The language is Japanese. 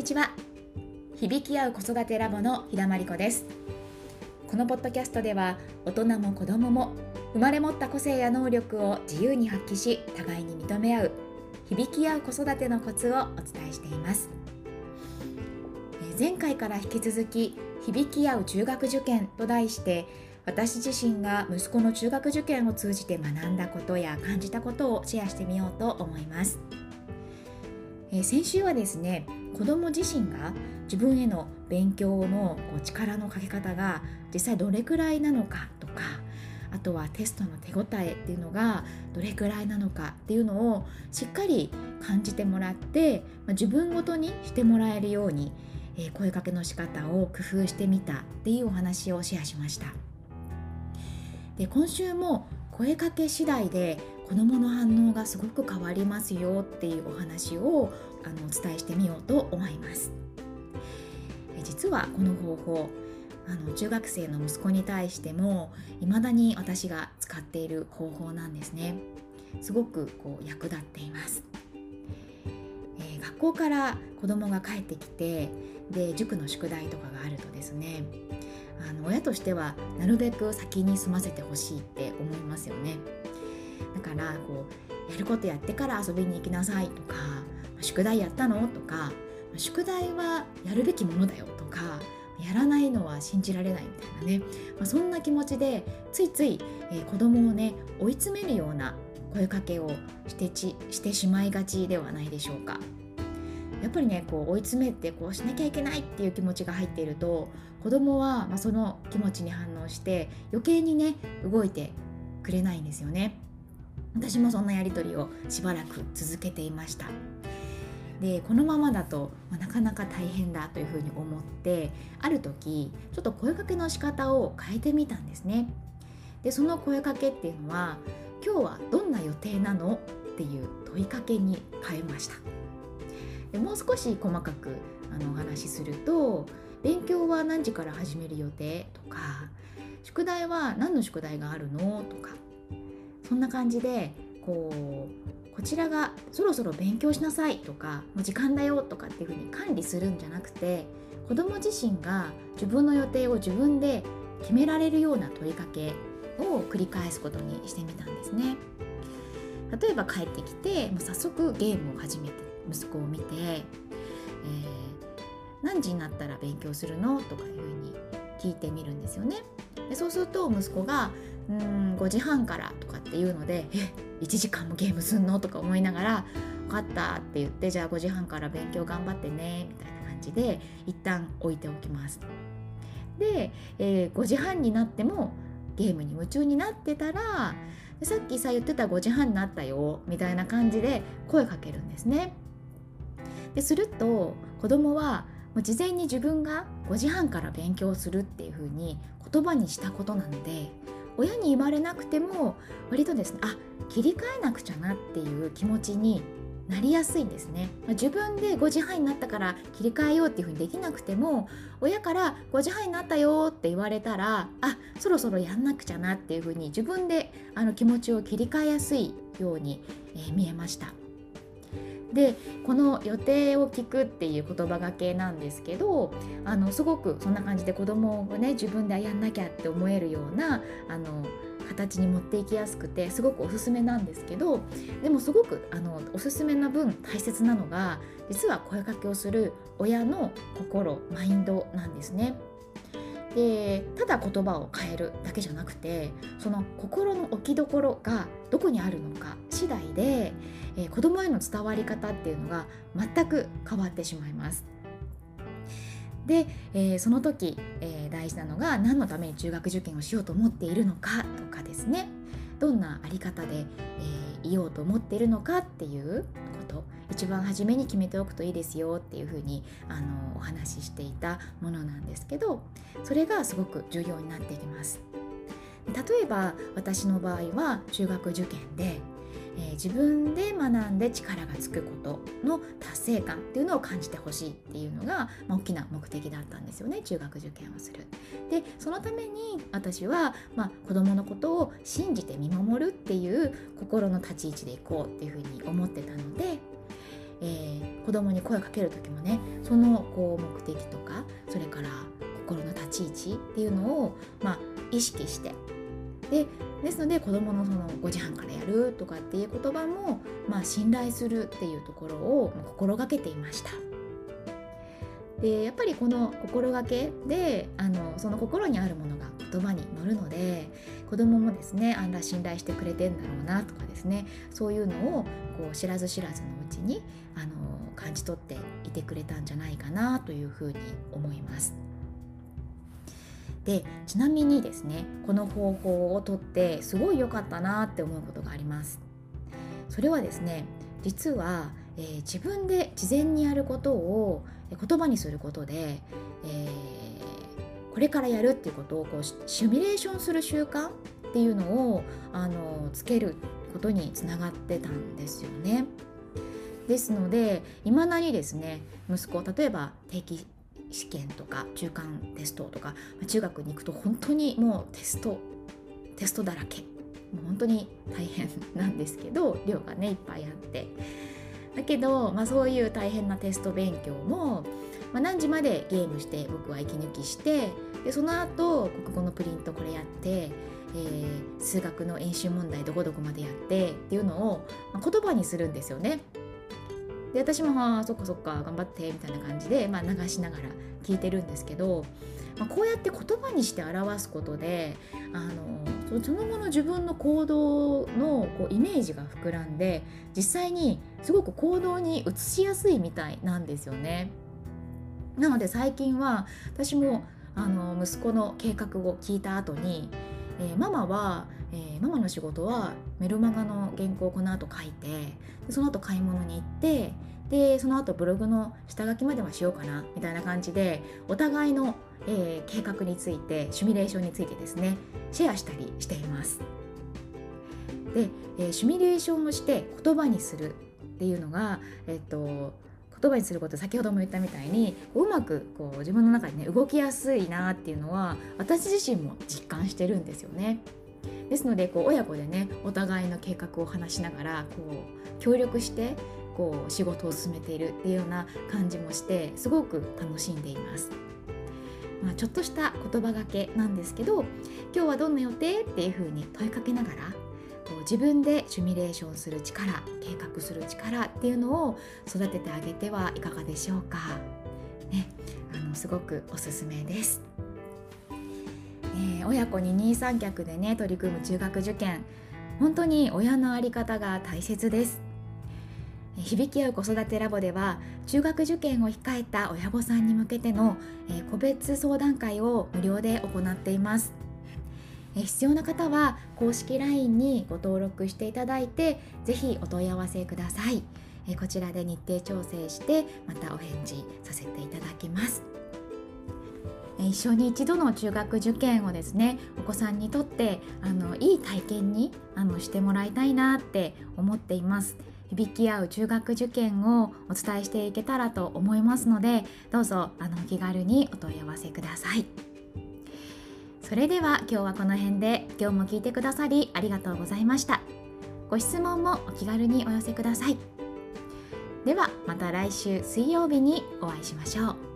にちは。響き合う子育てラボの日田真理子です。このポッドキャストでは大人も子供も生まれ持った個性や能力を自由に発揮し互いに認め合う響き合う子育てのコツをお伝えしています。前回から引き続き響き合う中学受験と題して私自身が息子の中学受験を通じて学んだことや感じたことをシェアしてみようと思います。え先週はですね子ども自身が自分への勉強の力のかけ方が実際どれくらいなのかとかあとはテストの手応えっていうのがどれくらいなのかっていうのをしっかり感じてもらって、ま自分ごとにしてもらえるように、え声かけの仕方を工夫してみたっていうお話をシェアしました。で今週も声かけ次第で子どもの反応がすごく変わりますよっていうお話をあのお伝えしてみようと思います。実はこの方法あの中学生の息子に対しても未だに私が使っている方法なんですね。すごくこう役立っています、えー、学校から子供が帰ってきてで塾の宿題とかがあるとですねあの親としてはなるべく先に済ませてほしいって思いますよね。だからこうやることやってから遊びに行きなさいとか宿題やったの？とか宿題はやるべきものだよとかやらないのは信じられないみたいなね、まあ、そんな気持ちでついつい、えー、子供をね追い詰めるような声かけをしてちしてしまいがちではないでしょうか。やっぱりねこう追い詰めてこうしなきゃいけないっていう気持ちが入っていると子供はまはその気持ちに反応して余計にね動いてくれないんですよね。私もそんなやり取りをしばらく続けていました。でこのままだと、まあ、なかなか大変だというふうに思ってある時ちょっと声かけの仕方を変えてみたんですねでその声かけっていうのは「今日はどんな予定なの?」っていう問いかけに変えましたでもう少し細かくあのお話しすると勉強は何時から始める予定とか宿題は何の宿題があるのとかそんな感じでこうこちらがそろそろ勉強しなさいとかもう時間だよとかっていうふうに管理するんじゃなくて子ども自身が自分の予定を自分で決められるような問いかけを繰り返すことにしてみたんですね。例えば帰ってきてもう早速ゲームを始めて息子を見て、えー、何時になったら勉強するの？とかいうふうに聞いてみるんですよね。でそうすると息子が「うん5時半から」とかっていうので「え1時間もゲームすんの?」とか思いながら「分かった」って言って「じゃあ5時半から勉強頑張ってね」みたいな感じで一旦置いておきます。で、えー、5時半になってもゲームに夢中になってたらさっきさ言ってた5時半になったよみたいな感じで声かけるんですね。ですると子供はもう事前に自分が5時半から勉強するっていう風に言葉にしたことなので親に言われなくても割とですねあ切り替えなくちゃなっていう気持ちになりやすいんですね、ま、自分で5時半になったから切り替えようっていうふうにできなくても親から5時半になったよって言われたらあそろそろやんなくちゃなっていうふうに自分であの気持ちを切り替えやすいように、えー、見えました。でこの予定を聞くっていう言葉がけなんですけどあのすごくそんな感じで子供がね自分でやんなきゃって思えるようなあの形に持っていきやすくてすごくおすすめなんですけどでもすごくあのおすすめな分大切なのが実は声かけをする親の心マインドなんですね。でただ言葉を変えるだけじゃなくてその心の置きどころがどこにあるのか次第で、えー、子どもへの伝わり方っていうのが全く変わってしまいます。で、えー、その時、えー、大事なのが何のために中学受験をしようと思っているのかとかですねどんなあり方で、えー、いようと思っているのかっていうこと一番初めに決めておくといいですよっていうふうにあのお話ししていたものなんですけどそれがすごく重要になってきます。例えば私の場合は中学受験で、自分で学んで力がつくことの達成感っていうのを感じてほしいっていうのが、まあ、大きな目的だったんですよね中学受験をする。でそのために私は、まあ、子どものことを信じて見守るっていう心の立ち位置でいこうっていうふうに思ってたので、えー、子供に声をかける時もねそのこう目的とかそれから心の立ち位置っていうのを、まあ、意識してでですので子どものその5時半からやるとかっていう言葉も、まあ、信頼するっていうところを心がけていました。でやっぱりこの心がけであのその心にあるものが言葉に乗るので子どももですねあんな信頼してくれてんだろうなとかですねそういうのをこう知らず知らずのうちにあの感じ取っていてくれたんじゃないかなというふうに思います。でちなみにですねこの方法をとってすごい良かったなって思うことがありますそれはですね実は、えー、自分で事前にやることを言葉にすることで、えー、これからやるっていうことをこうシミュレーションする習慣っていうのをあのつけることにつながってたんですよね。ですのでいまだにですね息子例えば定期試験とか中間テストとか中学に行くと本当にもうテストテストだらけもう本当に大変なんですけど 量がねいっぱいあってだけど、まあ、そういう大変なテスト勉強も、まあ、何時までゲームして僕は息抜きしてでその後国語のプリントこれやって、えー、数学の演習問題どこどこまでやってっていうのを、まあ、言葉にするんですよね。で私も「ああそっかそっか頑張って」みたいな感じで、まあ、流しながら聞いてるんですけど、まあ、こうやって言葉にして表すことであのその後の自分の行動のこうイメージが膨らんで実際にすごく行動に移しやすいみたいなんですよね。なので最近は私もあの息子の計画を聞いた後に、えー、ママはえー、ママの仕事はメルマガの原稿をこの後書いてでその後買い物に行ってでその後ブログの下書きまではしようかなみたいな感じでお互いの、えー、計画についてシミュレーションについてですねシェアしたりしています。で、えー、シミュレーションをして言葉にするっていうのが、えっと、言葉にすること先ほども言ったみたいにうまくこう自分の中でね動きやすいなっていうのは私自身も実感してるんですよね。ですのでこう親子でねお互いの計画を話しながらこう協力してこう仕事を進めているっていうような感じもしてすごく楽しんでいます。まあ、ちょっとした言葉がけなんですけど「今日はどんな予定?」っていうふうに問いかけながらこう自分でシミュレーションする力計画する力っていうのを育ててあげてはいかがでしょうか。ね、あのすごくおすすめです。えー、親子二人三脚でね取り組む中学受験。本当に親の在り方が大切です。響き合う子育てラボでは中学受験を控えた親御さんに向けてのえ個別相談会を無料で行っています。え必要な方は公式 LINE にご登録していただいてぜひお問い合わせください。えこちらで日程調整してまたお返事させていただきます。一生に一度の中学受験をですねお子さんにとってあのいい体験にあのしてもらいたいなって思っています。響き合う中学受験をお伝えしていけたらと思いますのでどうぞあの気軽にお問い合わせください。それでは今日はこの辺で今日も聞いてくださりありがとうございました。ご質問もお気軽にお寄せください。ではまた来週水曜日にお会いしましょう。